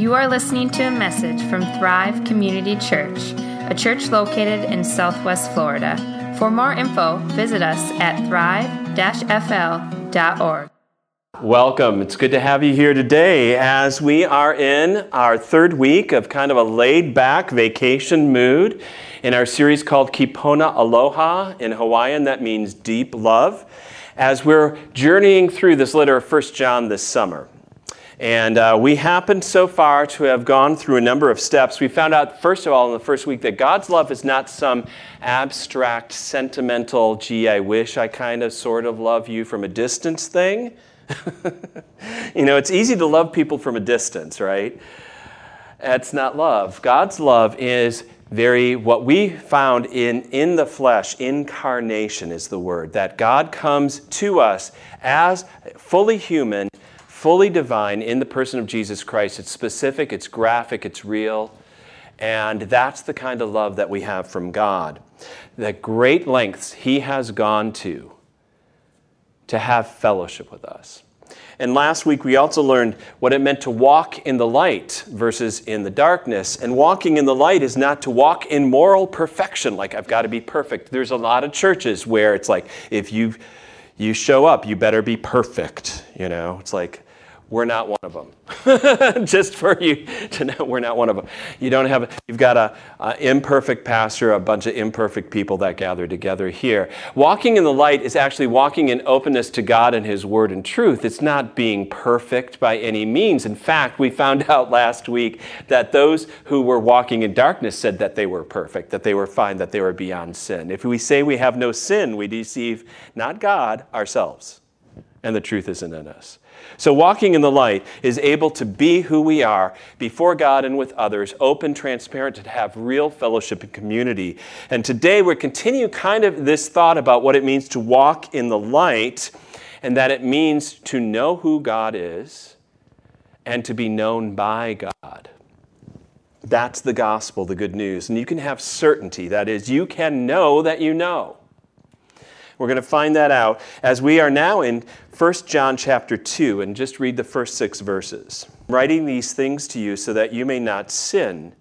You are listening to a message from Thrive Community Church, a church located in Southwest Florida. For more info, visit us at thrive-fl.org. Welcome. It's good to have you here today as we are in our third week of kind of a laid back vacation mood in our series called Kipona Aloha. In Hawaiian, that means deep love. As we're journeying through this letter of 1 John this summer. And uh, we happen so far to have gone through a number of steps. We found out, first of all, in the first week, that God's love is not some abstract, sentimental, gee, I wish I kind of sort of love you from a distance thing. you know, it's easy to love people from a distance, right? That's not love. God's love is very, what we found in, in the flesh, incarnation is the word, that God comes to us as fully human fully divine in the person of Jesus Christ. It's specific, it's graphic, it's real. And that's the kind of love that we have from God. The great lengths He has gone to to have fellowship with us. And last week we also learned what it meant to walk in the light versus in the darkness. And walking in the light is not to walk in moral perfection, like I've got to be perfect. There's a lot of churches where it's like, if you you show up, you better be perfect. You know, it's like we're not one of them. Just for you to know, we're not one of them. You don't have, you've got a, a, imperfect pastor, a bunch of imperfect people that gather together here. Walking in the light is actually walking in openness to God and His Word and truth. It's not being perfect by any means. In fact, we found out last week that those who were walking in darkness said that they were perfect, that they were fine, that they were beyond sin. If we say we have no sin, we deceive not God, ourselves, and the truth isn't in us. So, walking in the light is able to be who we are before God and with others, open, transparent, to have real fellowship and community. And today we continue kind of this thought about what it means to walk in the light, and that it means to know who God is and to be known by God. That's the gospel, the good news. And you can have certainty. That is, you can know that you know. We're going to find that out as we are now in 1 John chapter 2 and just read the first six verses. Writing these things to you so that you may not sin.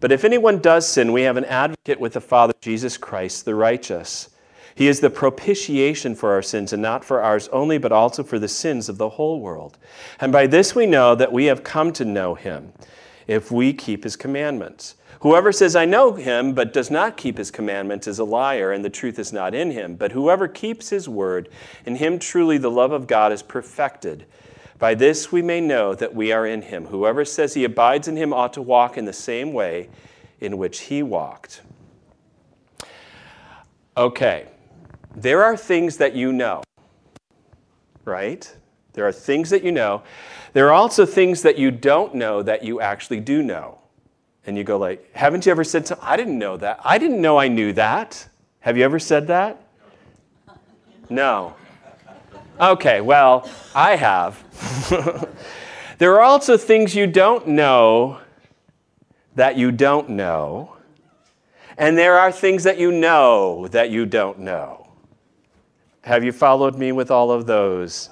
But if anyone does sin, we have an advocate with the Father, Jesus Christ, the righteous. He is the propitiation for our sins, and not for ours only, but also for the sins of the whole world. And by this we know that we have come to know him, if we keep his commandments. Whoever says, I know him, but does not keep his commandments is a liar, and the truth is not in him. But whoever keeps his word, in him truly the love of God is perfected. By this we may know that we are in him. Whoever says he abides in him ought to walk in the same way in which he walked. Okay, there are things that you know, right? There are things that you know. There are also things that you don't know that you actually do know and you go like, haven't you ever said something? I didn't know that. I didn't know I knew that. Have you ever said that? No. Okay, well, I have. there are also things you don't know that you don't know. And there are things that you know that you don't know. Have you followed me with all of those?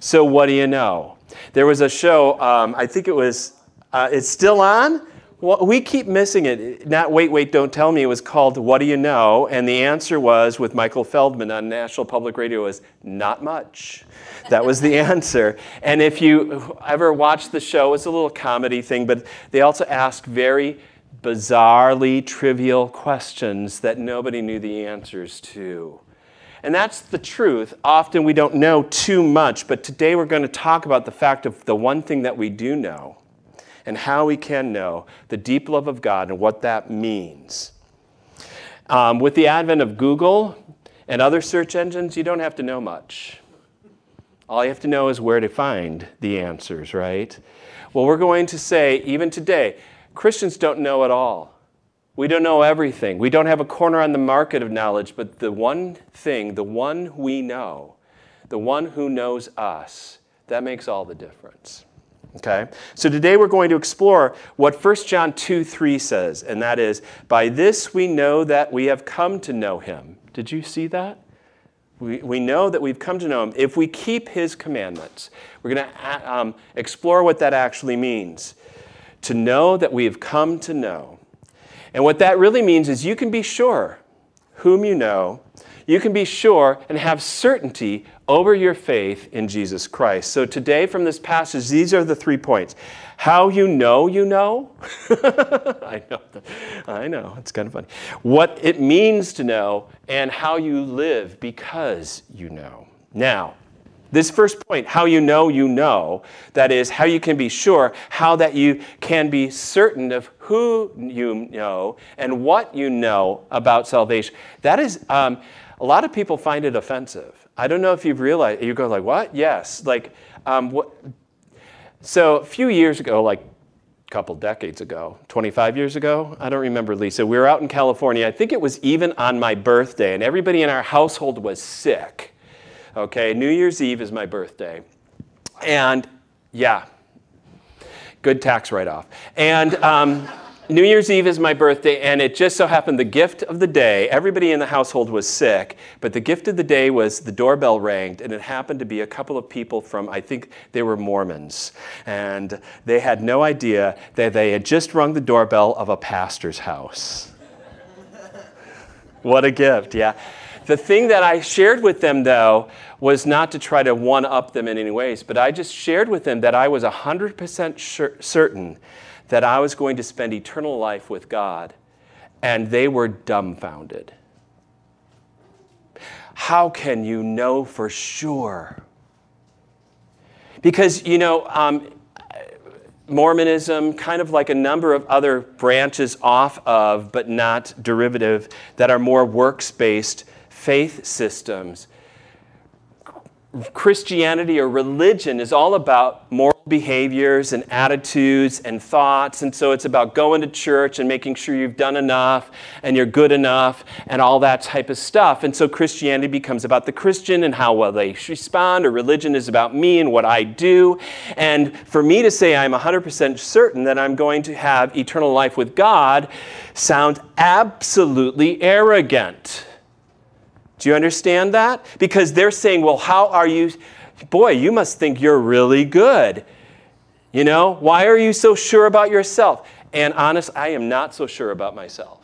So, what do you know? There was a show, um, I think it was, uh, it's still on? Well, we keep missing it. Not wait, wait, don't tell me. It was called What Do You Know? And the answer was with Michael Feldman on National Public Radio was not much. That was the answer. And if you ever watched the show, it's a little comedy thing, but they also ask very bizarrely trivial questions that nobody knew the answers to. And that's the truth. Often we don't know too much, but today we're going to talk about the fact of the one thing that we do know and how we can know the deep love of God and what that means. Um, with the advent of Google and other search engines, you don't have to know much. All you have to know is where to find the answers, right? Well, we're going to say, even today, Christians don't know it all. We don't know everything. We don't have a corner on the market of knowledge, but the one thing, the one we know, the one who knows us, that makes all the difference. Okay? So today we're going to explore what 1 John 2 3 says, and that is, By this we know that we have come to know him. Did you see that? We, we know that we've come to know him if we keep his commandments. We're going to um, explore what that actually means. to know that we have come to know. And what that really means is you can be sure whom you know, you can be sure and have certainty over your faith in Jesus Christ. So today, from this passage, these are the three points. How you know you know. I know. I know. It's kind of funny. What it means to know and how you live because you know. Now, this first point, how you know you know, that is, how you can be sure, how that you can be certain of who you know and what you know about salvation. That is, um, a lot of people find it offensive. I don't know if you've realized, you go like, what? Yes. Like, um, what? So a few years ago, like a couple decades ago, 25 years ago, I don't remember, Lisa, we were out in California. I think it was even on my birthday, and everybody in our household was sick. Okay, New Year's Eve is my birthday. And yeah, good tax write off. And um, New Year's Eve is my birthday, and it just so happened the gift of the day, everybody in the household was sick, but the gift of the day was the doorbell rang, and it happened to be a couple of people from, I think they were Mormons. And they had no idea that they had just rung the doorbell of a pastor's house. what a gift, yeah. The thing that I shared with them, though, was not to try to one up them in any ways, but I just shared with them that I was 100% sure, certain that I was going to spend eternal life with God, and they were dumbfounded. How can you know for sure? Because, you know, um, Mormonism, kind of like a number of other branches off of, but not derivative, that are more works based faith systems. Christianity or religion is all about moral behaviors and attitudes and thoughts. And so it's about going to church and making sure you've done enough and you're good enough and all that type of stuff. And so Christianity becomes about the Christian and how well they respond, or religion is about me and what I do. And for me to say I'm 100% certain that I'm going to have eternal life with God sounds absolutely arrogant. Do you understand that? Because they're saying, well, how are you? Boy, you must think you're really good. You know, why are you so sure about yourself? And honest, I am not so sure about myself.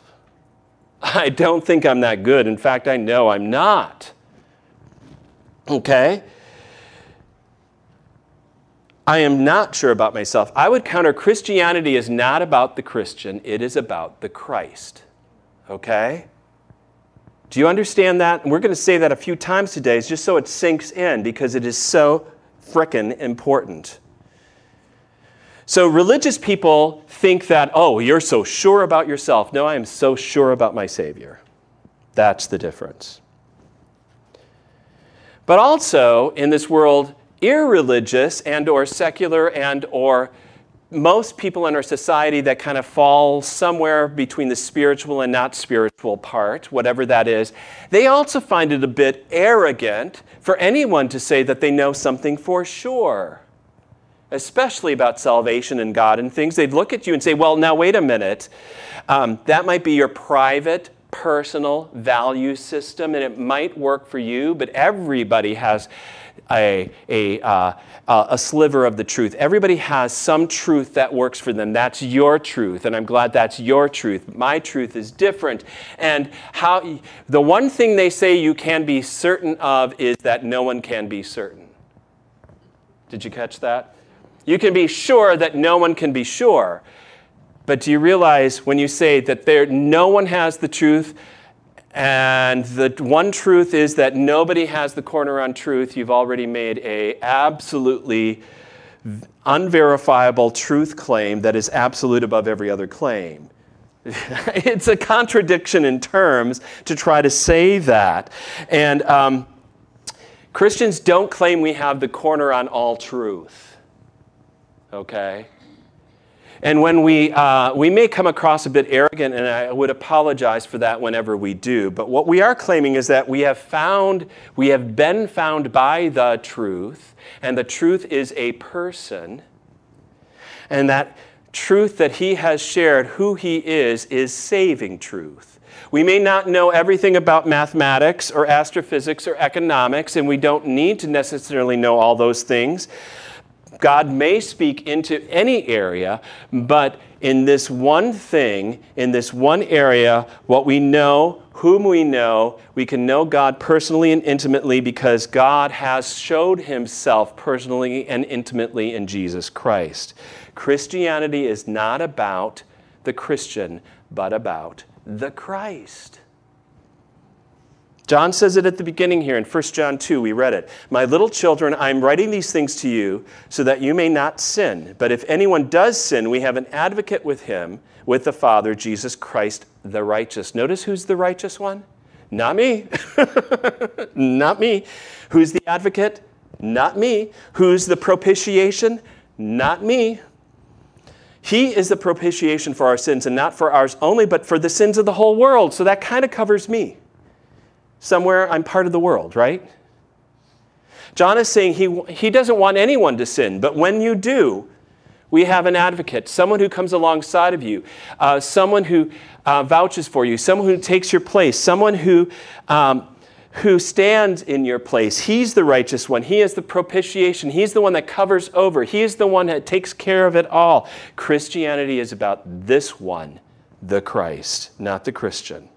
I don't think I'm that good. In fact, I know I'm not. Okay? I am not sure about myself. I would counter Christianity is not about the Christian, it is about the Christ. Okay? Do you understand that? And we're going to say that a few times today, just so it sinks in, because it is so frickin' important. So, religious people think that, oh, you're so sure about yourself. No, I am so sure about my Savior. That's the difference. But also, in this world, irreligious and or secular and or most people in our society that kind of fall somewhere between the spiritual and not spiritual part, whatever that is, they also find it a bit arrogant for anyone to say that they know something for sure, especially about salvation and God and things. They'd look at you and say, well, now wait a minute. Um, that might be your private personal value system and it might work for you, but everybody has a, a, uh, a sliver of the truth. Everybody has some truth that works for them. That's your truth, and I'm glad that's your truth. My truth is different. And how the one thing they say you can be certain of is that no one can be certain. Did you catch that? You can be sure that no one can be sure. But do you realize when you say that there, no one has the truth, and the one truth is that nobody has the corner on truth, you've already made a absolutely unverifiable truth claim that is absolute above every other claim. it's a contradiction in terms to try to say that. And um, Christians don't claim we have the corner on all truth. Okay? And when we, uh, we may come across a bit arrogant, and I would apologize for that whenever we do, but what we are claiming is that we have found, we have been found by the truth, and the truth is a person, and that truth that he has shared, who he is, is saving truth. We may not know everything about mathematics or astrophysics or economics, and we don't need to necessarily know all those things. God may speak into any area, but in this one thing, in this one area, what we know, whom we know, we can know God personally and intimately because God has showed himself personally and intimately in Jesus Christ. Christianity is not about the Christian, but about the Christ. John says it at the beginning here in 1 John 2. We read it. My little children, I'm writing these things to you so that you may not sin. But if anyone does sin, we have an advocate with him, with the Father, Jesus Christ the righteous. Notice who's the righteous one? Not me. not me. Who's the advocate? Not me. Who's the propitiation? Not me. He is the propitiation for our sins, and not for ours only, but for the sins of the whole world. So that kind of covers me somewhere, I'm part of the world, right? John is saying he, he doesn't want anyone to sin, but when you do, we have an advocate, someone who comes alongside of you, uh, someone who uh, vouches for you, someone who takes your place, someone who, um, who stands in your place. He's the righteous one. He is the propitiation. He's the one that covers over. He is the one that takes care of it all. Christianity is about this one, the Christ, not the Christian.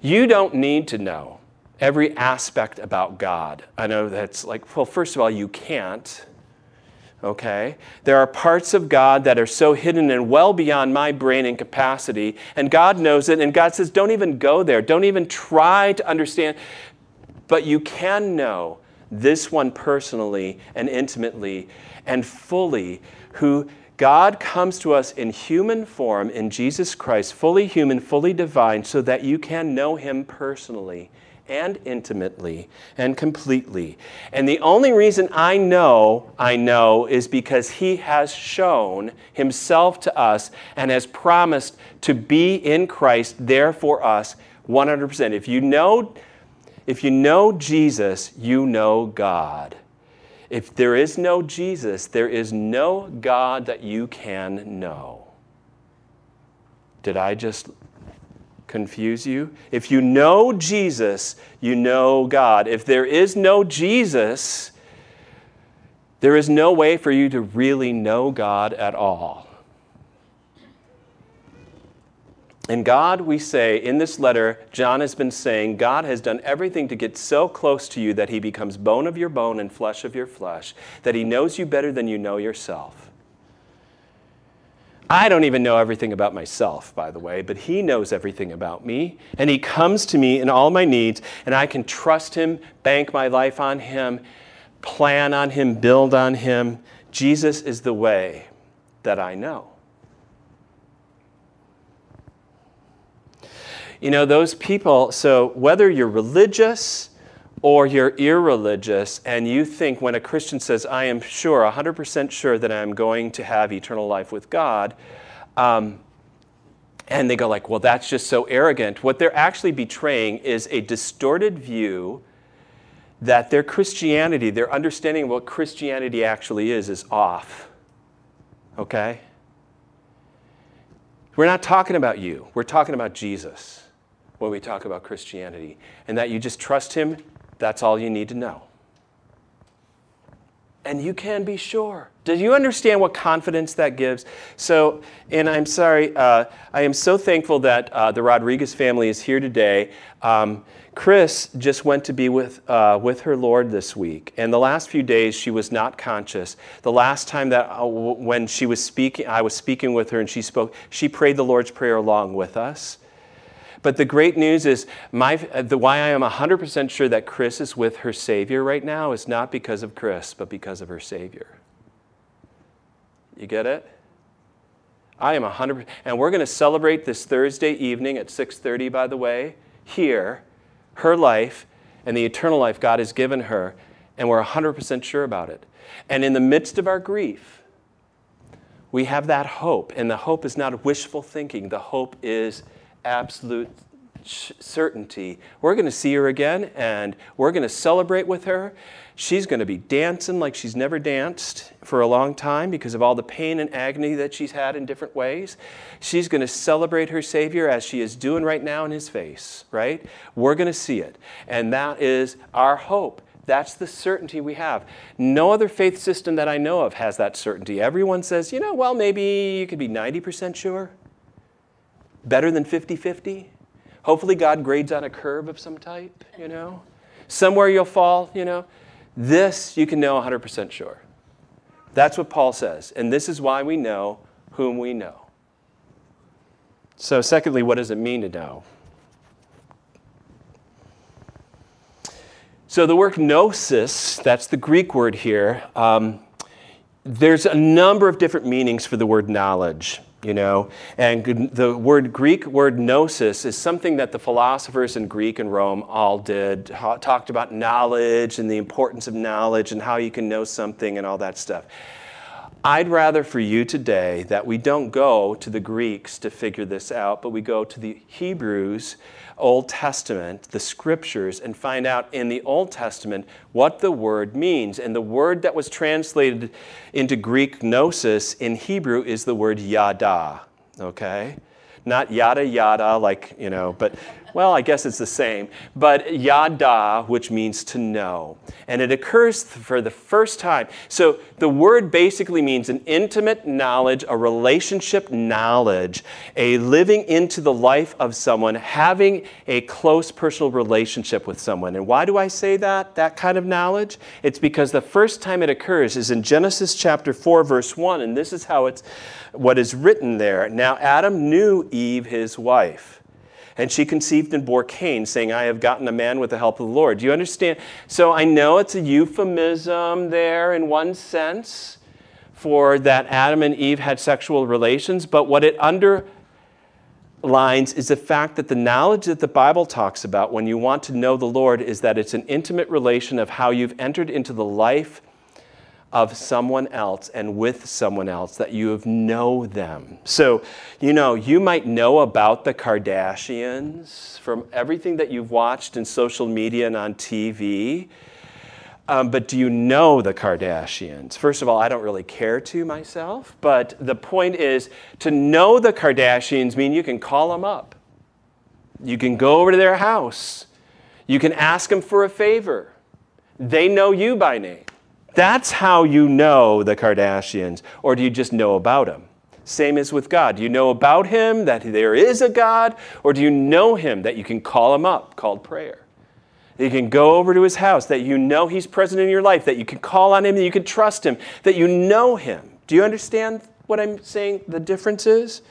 You don't need to know every aspect about God. I know that's like, well, first of all, you can't. Okay? There are parts of God that are so hidden and well beyond my brain and capacity, and God knows it, and God says, don't even go there. Don't even try to understand. But you can know this one personally and intimately and fully who God comes to us in human form in Jesus Christ, fully human, fully divine, so that you can know him personally and intimately and completely. And the only reason I know, I know, is because he has shown himself to us and has promised to be in Christ there for us 100%. If you know if you know Jesus, you know God. If there is no Jesus, there is no God that you can know. Did I just confuse you? If you know Jesus, you know God. If there is no Jesus, there is no way for you to really know God at all. And God, we say in this letter, John has been saying, God has done everything to get so close to you that he becomes bone of your bone and flesh of your flesh, that he knows you better than you know yourself. I don't even know everything about myself, by the way, but he knows everything about me. And he comes to me in all my needs, and I can trust him, bank my life on him, plan on him, build on him. Jesus is the way that I know. You know, those people, so whether you're religious or you're irreligious, and you think when a Christian says, I am sure, 100% sure that I'm going to have eternal life with God, um, and they go like, well, that's just so arrogant. What they're actually betraying is a distorted view that their Christianity, their understanding of what Christianity actually is, is off. Okay? We're not talking about you, we're talking about Jesus when we talk about Christianity. And that you just trust Him, that's all you need to know. And you can be sure. Do you understand what confidence that gives? So, and I'm sorry, uh, I am so thankful that uh, the Rodriguez family is here today. Um, Chris just went to be with, uh, with her Lord this week. And the last few days, she was not conscious. The last time that uh, when she was speaking, I was speaking with her and she spoke, she prayed the Lord's Prayer along with us. But the great news is my, the, why I am 100% sure that Chris is with her Savior right now is not because of Chris, but because of her Savior. You get it? I am 100%. And we're going to celebrate this Thursday evening at 6.30, by the way, here, her life and the eternal life God has given her. And we're 100% sure about it. And in the midst of our grief, we have that hope. And the hope is not wishful thinking. The hope is absolute certainty. We're going to see her again and we're going to celebrate with her. She's going to be dancing like she's never danced for a long time because of all the pain and agony that she's had in different ways. She's going to celebrate her Savior as she is doing right now in His face, right? We're going to see it. And that is our hope. That's the certainty we have. No other faith system that I know of has that certainty. Everyone says, you know, well, maybe you could be 90% sure. Better than 50 50. Hopefully, God grades on a curve of some type, you know. Somewhere you'll fall, you know. This you can know 100% sure. That's what Paul says. And this is why we know whom we know. So, secondly, what does it mean to know? So, the word gnosis, that's the Greek word here, um, there's a number of different meanings for the word knowledge you know? And the word greek word gnosis is something that the philosophers in greek and rome all did talked about knowledge and the importance of knowledge and how you can know something and all that stuff i'd rather for you today that we don't go to the greeks to figure this out but we go to the hebrews Old Testament, the scriptures, and find out in the Old Testament what the word means. And the word that was translated into Greek gnosis in Hebrew is the word yada, okay? Not yada yada, like, you know, but well, I guess it's the same, but yada, which means to know. And it occurs for the first time. So the word basically means an intimate knowledge, a relationship knowledge, a living into the life of someone, having a close personal relationship with someone. And why do I say that, that kind of knowledge? It's because the first time it occurs is in Genesis chapter 4, verse 1, and this is how it's what is written there. Now Adam knew Eve, his wife. And she conceived and bore Cain, saying, I have gotten a man with the help of the Lord. Do you understand? So I know it's a euphemism there in one sense for that Adam and Eve had sexual relations, but what it underlines is the fact that the knowledge that the Bible talks about when you want to know the Lord is that it's an intimate relation of how you've entered into the life of someone else and with someone else that you have know them. So, you know, you might know about the Kardashians from everything that you've watched in social media and on TV. Um, but do you know the Kardashians? First of all, I don't really care to myself, but the point is to know the Kardashians mean you can call them up. You can go over to their house. You can ask them for a favor. They know you by name. That's how you know the Kardashians, or do you just know about them? Same as with God. Do you know about Him, that there is a God, or do you know Him, that you can call Him up, called prayer? That you can go over to His house, that you know He's present in your life, that you can call on Him, that you can trust Him, that you know Him. Do you understand what I'm saying the difference is?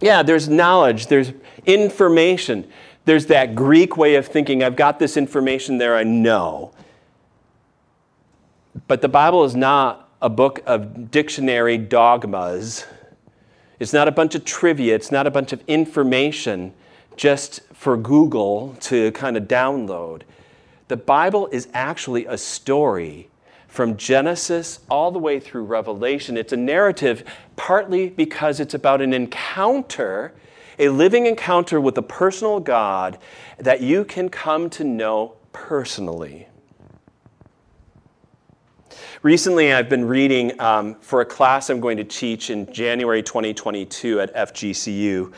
Yeah, there's knowledge, there's information, there's that Greek way of thinking. I've got this information there, I know. But the Bible is not a book of dictionary dogmas. It's not a bunch of trivia, it's not a bunch of information just for Google to kind of download. The Bible is actually a story from Genesis all the way through Revelation. It's a narrative partly because it's about an encounter, a living encounter with a personal God that you can come to know personally. Recently, I've been reading um, for a class I'm going to teach in January 2022 at FGCU.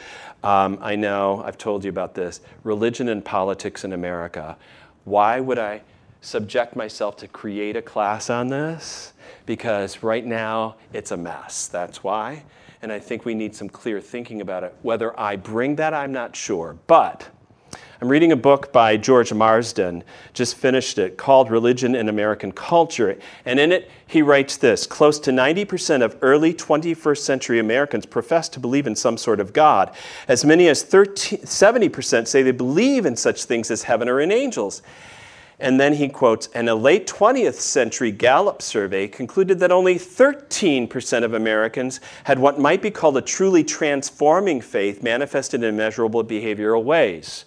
Um, I know, I've told you about this religion and politics in America. Why would I subject myself to create a class on this? Because right now it's a mess. That's why. And I think we need some clear thinking about it. Whether I bring that, I'm not sure. But I'm reading a book by George Marsden, just finished it, called Religion in American Culture. And in it, he writes this Close to 90% of early 21st century Americans profess to believe in some sort of God. As many as 13, 70% say they believe in such things as heaven or in angels. And then he quotes, and a late 20th century Gallup survey concluded that only 13% of Americans had what might be called a truly transforming faith manifested in measurable behavioral ways.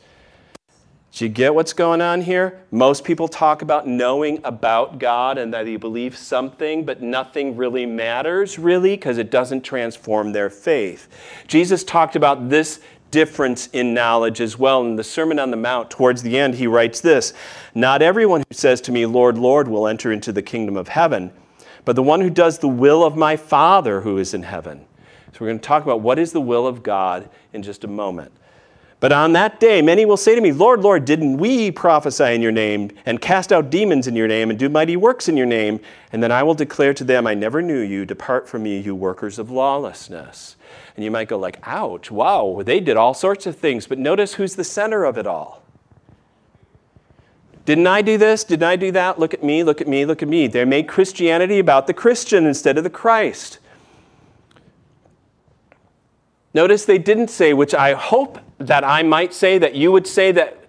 Do you get what's going on here? Most people talk about knowing about God and that they believe something, but nothing really matters, really, because it doesn't transform their faith. Jesus talked about this difference in knowledge as well. In the Sermon on the Mount, towards the end, he writes this Not everyone who says to me, Lord, Lord, will enter into the kingdom of heaven, but the one who does the will of my Father who is in heaven. So we're going to talk about what is the will of God in just a moment. But on that day, many will say to me, Lord, Lord, didn't we prophesy in your name and cast out demons in your name and do mighty works in your name? And then I will declare to them, I never knew you. Depart from me, you workers of lawlessness. And you might go like, ouch, wow, they did all sorts of things. But notice who's the center of it all. Didn't I do this? Didn't I do that? Look at me, look at me, look at me. They made Christianity about the Christian instead of the Christ. Notice they didn't say, which I hope that I might say, that you would say, that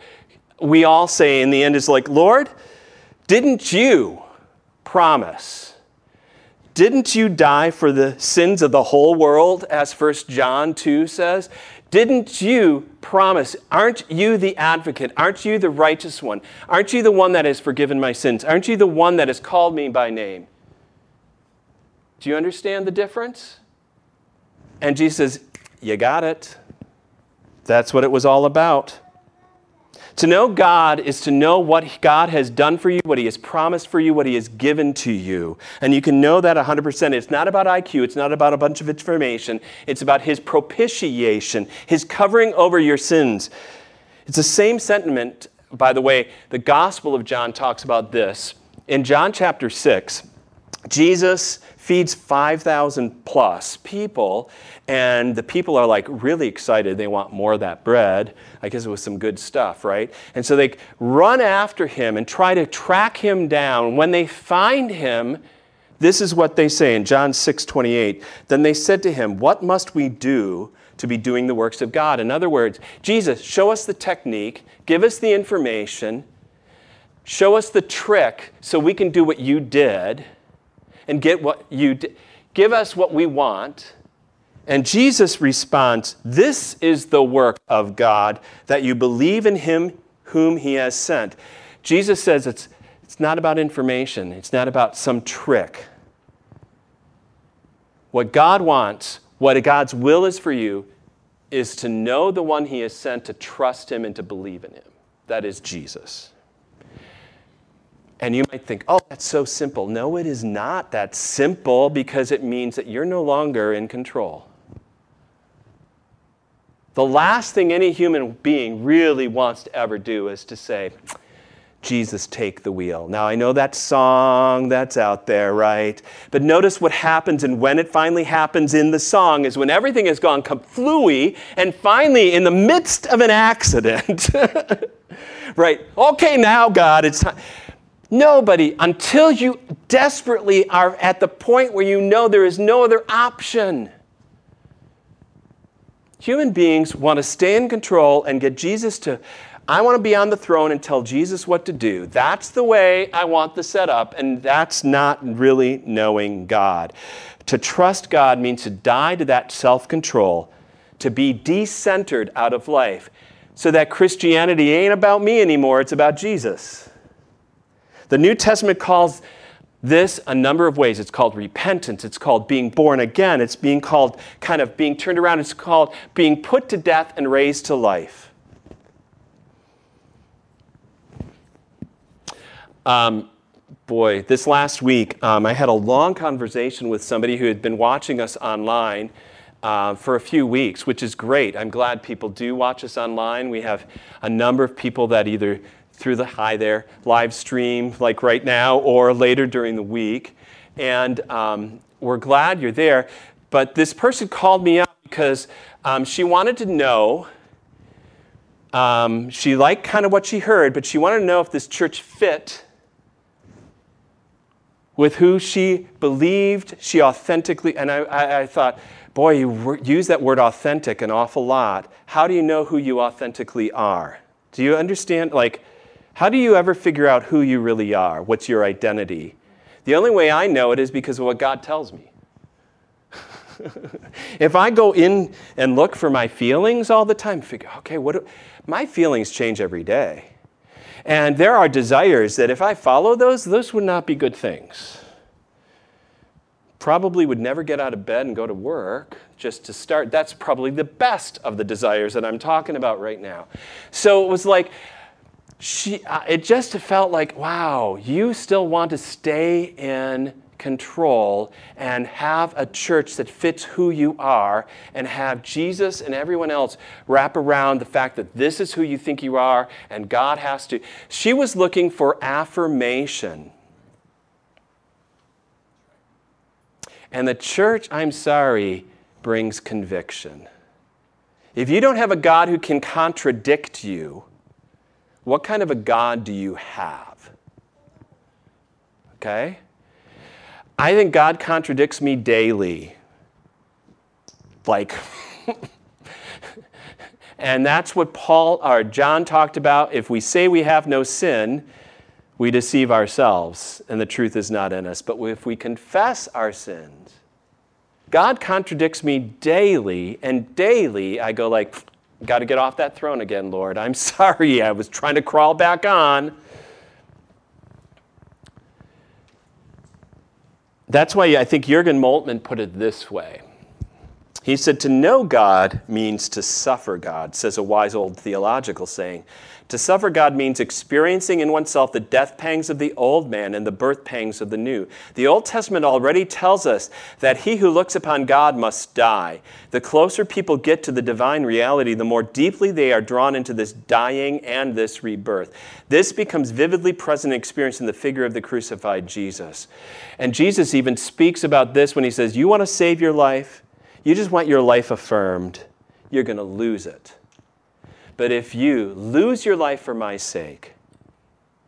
we all say in the end is like, Lord, didn't you promise? Didn't you die for the sins of the whole world, as 1 John 2 says? Didn't you promise? Aren't you the advocate? Aren't you the righteous one? Aren't you the one that has forgiven my sins? Aren't you the one that has called me by name? Do you understand the difference? And Jesus says, You got it. That's what it was all about. To know God is to know what God has done for you, what He has promised for you, what He has given to you. And you can know that 100%. It's not about IQ, it's not about a bunch of information, it's about His propitiation, His covering over your sins. It's the same sentiment, by the way, the Gospel of John talks about this. In John chapter 6, Jesus feeds 5,000 plus people, and the people are like really excited. They want more of that bread. I guess it was some good stuff, right? And so they run after him and try to track him down. When they find him, this is what they say in John 6 28. Then they said to him, What must we do to be doing the works of God? In other words, Jesus, show us the technique, give us the information, show us the trick so we can do what you did and get what you give us what we want. And Jesus responds, This is the work of God, that you believe in him whom he has sent. Jesus says it's, it's not about information, it's not about some trick. What God wants, what God's will is for you, is to know the one he has sent, to trust him, and to believe in him. That is Jesus. And you might think, oh, that's so simple. No, it is not that simple because it means that you're no longer in control. The last thing any human being really wants to ever do is to say, Jesus, take the wheel. Now, I know that song that's out there, right? But notice what happens, and when it finally happens in the song is when everything has gone kaplooey, and finally, in the midst of an accident, right? Okay, now, God, it's time. Nobody, until you desperately are at the point where you know there is no other option. Human beings want to stay in control and get Jesus to, I want to be on the throne and tell Jesus what to do. That's the way I want the setup, and that's not really knowing God. To trust God means to die to that self control, to be decentered out of life, so that Christianity ain't about me anymore, it's about Jesus. The New Testament calls this a number of ways. It's called repentance, it's called being born again, it's being called kind of being turned around, it's called being put to death and raised to life. Um, boy, this last week, um, I had a long conversation with somebody who had been watching us online. Uh, for a few weeks, which is great. I'm glad people do watch us online. We have a number of people that either through the hi there live stream like right now or later during the week. And um, we're glad you're there. But this person called me up because um, she wanted to know. Um, she liked kind of what she heard, but she wanted to know if this church fit with who she believed she authentically. And I, I, I thought, boy, you use that word authentic an awful lot. How do you know who you authentically are? Do you understand? Like, how do you ever figure out who you really are? What's your identity? The only way I know it is because of what God tells me. if I go in and look for my feelings all the time, figure, okay, what do, my feelings change every day. And there are desires that if I follow those, those would not be good things. Probably would never get out of bed and go to work just to start. That's probably the best of the desires that I'm talking about right now. So it was like, she, uh, it just felt like, wow, you still want to stay in control and have a church that fits who you are and have Jesus and everyone else wrap around the fact that this is who you think you are and God has to. She was looking for affirmation. And the church, I'm sorry, brings conviction. If you don't have a God who can contradict you, what kind of a God do you have? Okay? I think God contradicts me daily. Like, and that's what Paul or John talked about. If we say we have no sin, we deceive ourselves, and the truth is not in us. But if we confess our sins, God contradicts me daily, and daily I go like, got to get off that throne again, Lord. I'm sorry. I was trying to crawl back on. That's why I think Jurgen Moltmann put it this way. He said, To know God means to suffer God, says a wise old theological saying. To suffer God means experiencing in oneself the death pangs of the old man and the birth pangs of the new. The Old Testament already tells us that he who looks upon God must die. The closer people get to the divine reality, the more deeply they are drawn into this dying and this rebirth. This becomes vividly present and experienced in the figure of the crucified Jesus. And Jesus even speaks about this when he says, You want to save your life? You just want your life affirmed. You're going to lose it. But if you lose your life for my sake,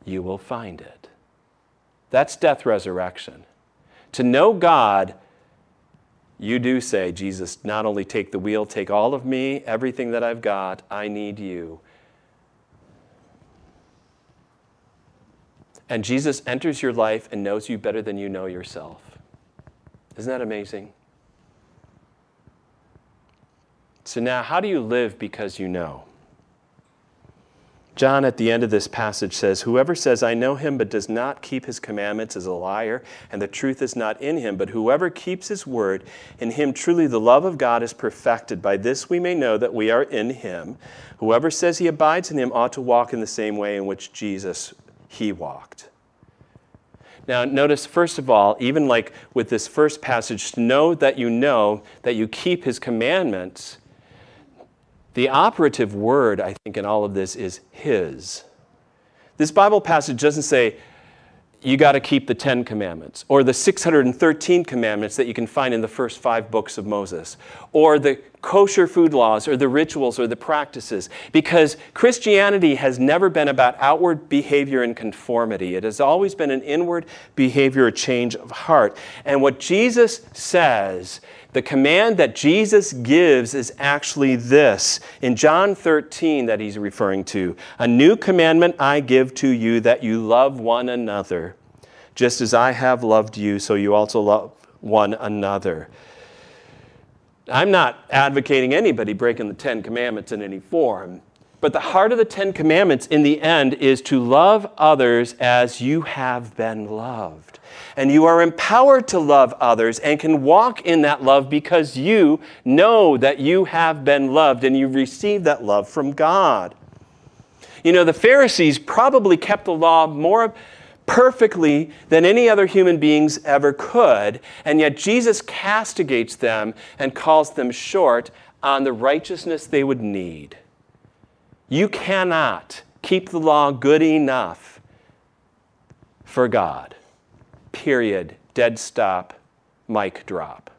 you will find it. That's death resurrection. To know God, you do say, Jesus, not only take the wheel, take all of me, everything that I've got, I need you. And Jesus enters your life and knows you better than you know yourself. Isn't that amazing? So now, how do you live because you know? John, at the end of this passage, says, Whoever says, I know him, but does not keep his commandments is a liar, and the truth is not in him. But whoever keeps his word, in him truly the love of God is perfected. By this we may know that we are in him. Whoever says he abides in him ought to walk in the same way in which Jesus he walked. Now, notice, first of all, even like with this first passage, to know that you know that you keep his commandments the operative word, I think, in all of this is His. This Bible passage doesn't say, you got to keep the Ten Commandments, or the 613 commandments that you can find in the first five books of Moses, or the kosher food laws, or the rituals, or the practices. Because Christianity has never been about outward behavior and conformity, it has always been an inward behavior, a change of heart. And what Jesus says the command that Jesus gives is actually this in John 13 that he's referring to A new commandment I give to you that you love one another. Just as I have loved you, so you also love one another. I'm not advocating anybody breaking the Ten Commandments in any form. But the heart of the Ten Commandments in the end is to love others as you have been loved. And you are empowered to love others and can walk in that love because you know that you have been loved and you've received that love from God. You know, the Pharisees probably kept the law more perfectly than any other human beings ever could, and yet Jesus castigates them and calls them short on the righteousness they would need. You cannot keep the law good enough for God. Period. Dead stop. Mic drop.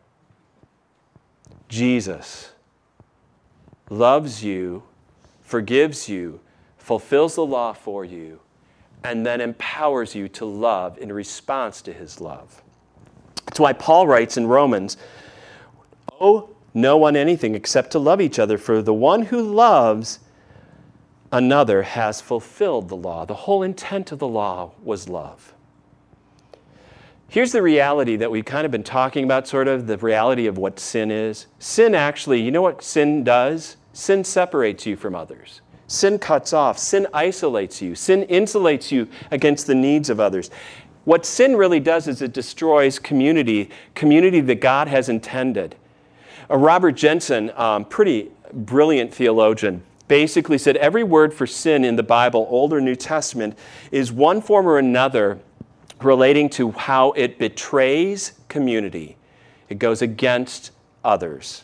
Jesus loves you, forgives you, fulfills the law for you, and then empowers you to love in response to his love. That's why Paul writes in Romans, Oh, no one anything except to love each other, for the one who loves another has fulfilled the law. The whole intent of the law was love. Here's the reality that we've kind of been talking about, sort of the reality of what sin is. Sin actually, you know what sin does? Sin separates you from others. Sin cuts off. Sin isolates you. Sin insulates you against the needs of others. What sin really does is it destroys community, community that God has intended. Uh, Robert Jenson, um, pretty brilliant theologian, basically said every word for sin in the Bible, Old or New Testament, is one form or another relating to how it betrays community, it goes against others.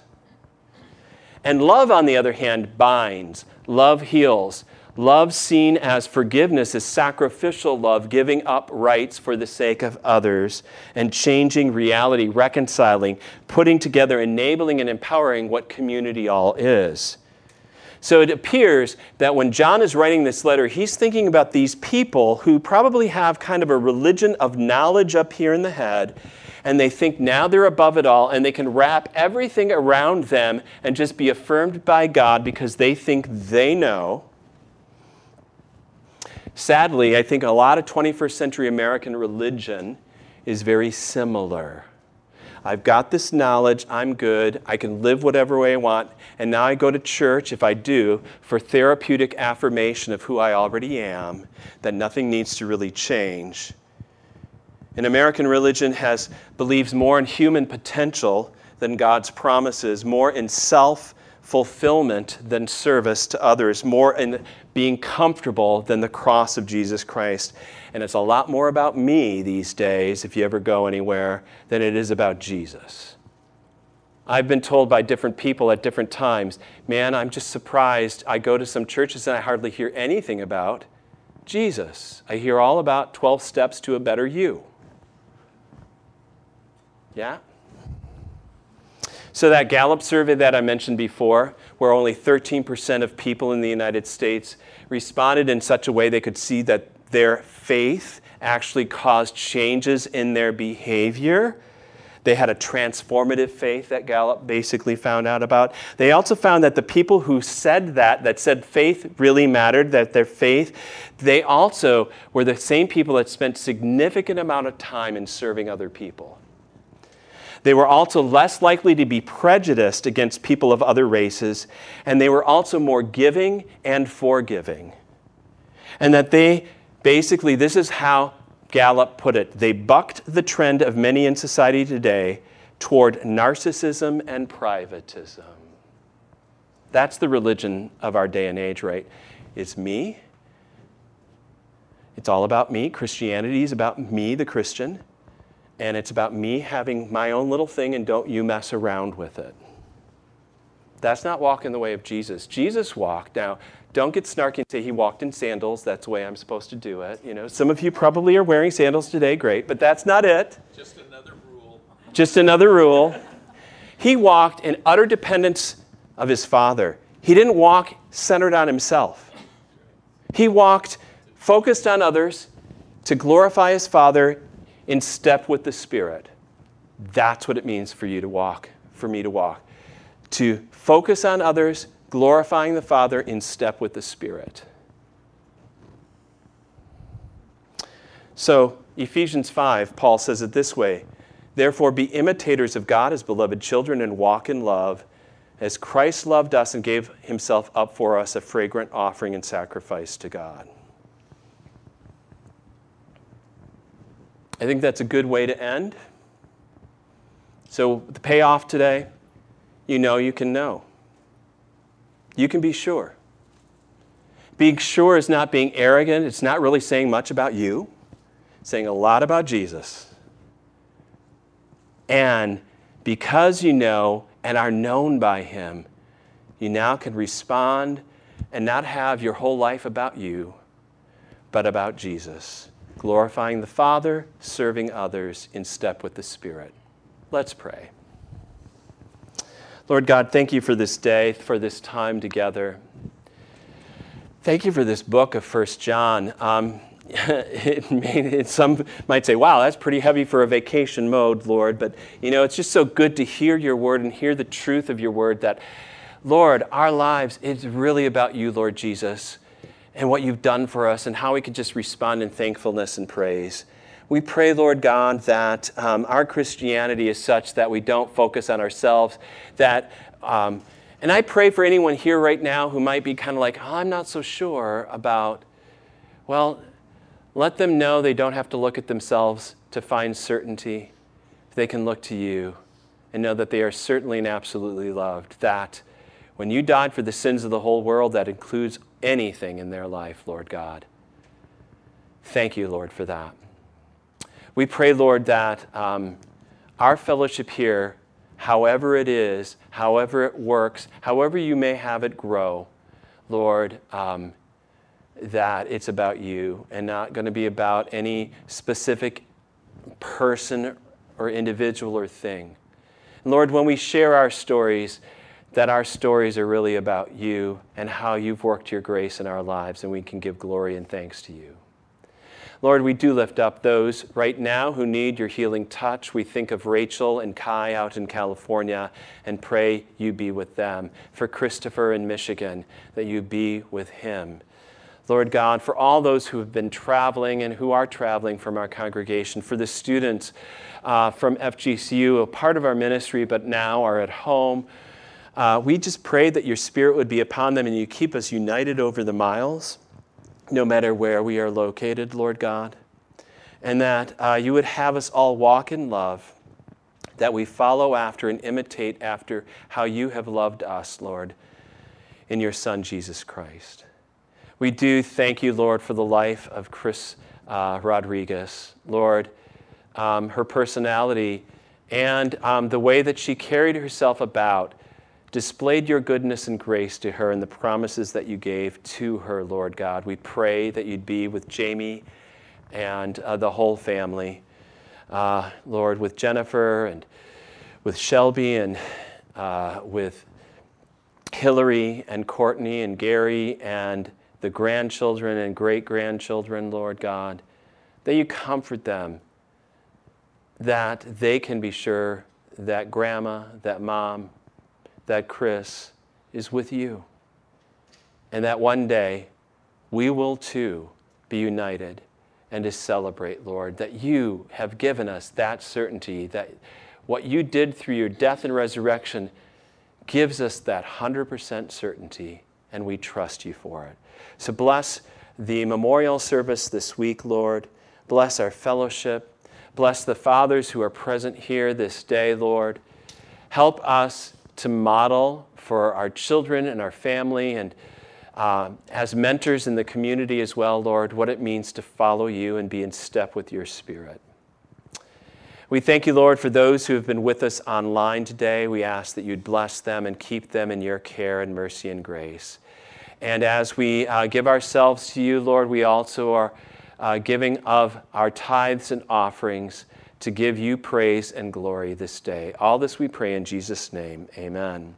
And love, on the other hand, binds, love heals. Love seen as forgiveness is sacrificial love, giving up rights for the sake of others and changing reality, reconciling, putting together, enabling, and empowering what community all is. So it appears that when John is writing this letter, he's thinking about these people who probably have kind of a religion of knowledge up here in the head, and they think now they're above it all, and they can wrap everything around them and just be affirmed by God because they think they know. Sadly, I think a lot of 21st century American religion is very similar. I've got this knowledge, I'm good, I can live whatever way I want, and now I go to church, if I do, for therapeutic affirmation of who I already am, that nothing needs to really change. And American religion has believes more in human potential than God's promises, more in self fulfillment than service to others, more in being comfortable than the cross of Jesus Christ. And it's a lot more about me these days, if you ever go anywhere, than it is about Jesus. I've been told by different people at different times, man, I'm just surprised. I go to some churches and I hardly hear anything about Jesus. I hear all about 12 steps to a better you. Yeah? So, that Gallup survey that I mentioned before, where only 13% of people in the United States responded in such a way they could see that their faith actually caused changes in their behavior. They had a transformative faith that Gallup basically found out about. They also found that the people who said that, that said faith really mattered, that their faith, they also were the same people that spent significant amount of time in serving other people. They were also less likely to be prejudiced against people of other races, and they were also more giving and forgiving. And that they basically, this is how Gallup put it they bucked the trend of many in society today toward narcissism and privatism. That's the religion of our day and age, right? It's me. It's all about me. Christianity is about me, the Christian and it's about me having my own little thing and don't you mess around with it. That's not walking the way of Jesus. Jesus walked. Now, don't get snarky and say he walked in sandals. That's the way I'm supposed to do it. You know, some of you probably are wearing sandals today. Great, but that's not it. Just another rule. Just another rule. He walked in utter dependence of his Father. He didn't walk centered on himself. He walked focused on others to glorify his Father in step with the Spirit. That's what it means for you to walk, for me to walk. To focus on others, glorifying the Father in step with the Spirit. So, Ephesians 5, Paul says it this way Therefore, be imitators of God as beloved children and walk in love, as Christ loved us and gave himself up for us, a fragrant offering and sacrifice to God. I think that's a good way to end. So, the payoff today, you know you can know. You can be sure. Being sure is not being arrogant, it's not really saying much about you, it's saying a lot about Jesus. And because you know and are known by Him, you now can respond and not have your whole life about you, but about Jesus glorifying the Father, serving others in step with the Spirit. Let's pray. Lord God, thank you for this day, for this time together. Thank you for this book of First John. Um, it it, some might say, wow, that's pretty heavy for a vacation mode, Lord. But, you know, it's just so good to hear your word and hear the truth of your word that, Lord, our lives, it's really about you, Lord Jesus and what you've done for us and how we could just respond in thankfulness and praise. We pray, Lord God, that um, our Christianity is such that we don't focus on ourselves, that um, and I pray for anyone here right now who might be kind of like, oh, I'm not so sure about, well, let them know they don't have to look at themselves to find certainty. They can look to you and know that they are certainly and absolutely loved. That when you died for the sins of the whole world, that includes anything in their life, Lord God. Thank you, Lord, for that. We pray, Lord, that um, our fellowship here, however it is, however it works, however you may have it grow, Lord, um, that it's about you and not going to be about any specific person or individual or thing. Lord, when we share our stories, that our stories are really about you and how you've worked your grace in our lives, and we can give glory and thanks to you. Lord, we do lift up those right now who need your healing touch. We think of Rachel and Kai out in California and pray you be with them. For Christopher in Michigan, that you be with him. Lord God, for all those who have been traveling and who are traveling from our congregation, for the students uh, from FGCU, a part of our ministry, but now are at home. Uh, we just pray that your spirit would be upon them and you keep us united over the miles no matter where we are located, Lord God, and that uh, you would have us all walk in love, that we follow after and imitate after how you have loved us, Lord, in your Son, Jesus Christ. We do thank you, Lord, for the life of Chris uh, Rodriguez. Lord, um, her personality and um, the way that she carried herself about displayed your goodness and grace to her and the promises that you gave to her, Lord God. We pray that you'd be with Jamie and uh, the whole family, uh, Lord, with Jennifer and with Shelby and uh, with Hillary and Courtney and Gary and the grandchildren and great grandchildren, Lord God, that you comfort them, that they can be sure that grandma, that mom, that Chris is with you. And that one day we will too be united and to celebrate, Lord, that you have given us that certainty, that what you did through your death and resurrection gives us that 100% certainty, and we trust you for it. So bless the memorial service this week, Lord. Bless our fellowship. Bless the fathers who are present here this day, Lord. Help us to model for our children and our family and uh, as mentors in the community as well, Lord, what it means to follow you and be in step with your Spirit. We thank you, Lord, for those who have been with us online today. We ask that you'd bless them and keep them in your care and mercy and grace. And as we uh, give ourselves to you, Lord, we also are uh, giving of our tithes and offerings to give you praise and glory this day. All this we pray in Jesus' name. Amen.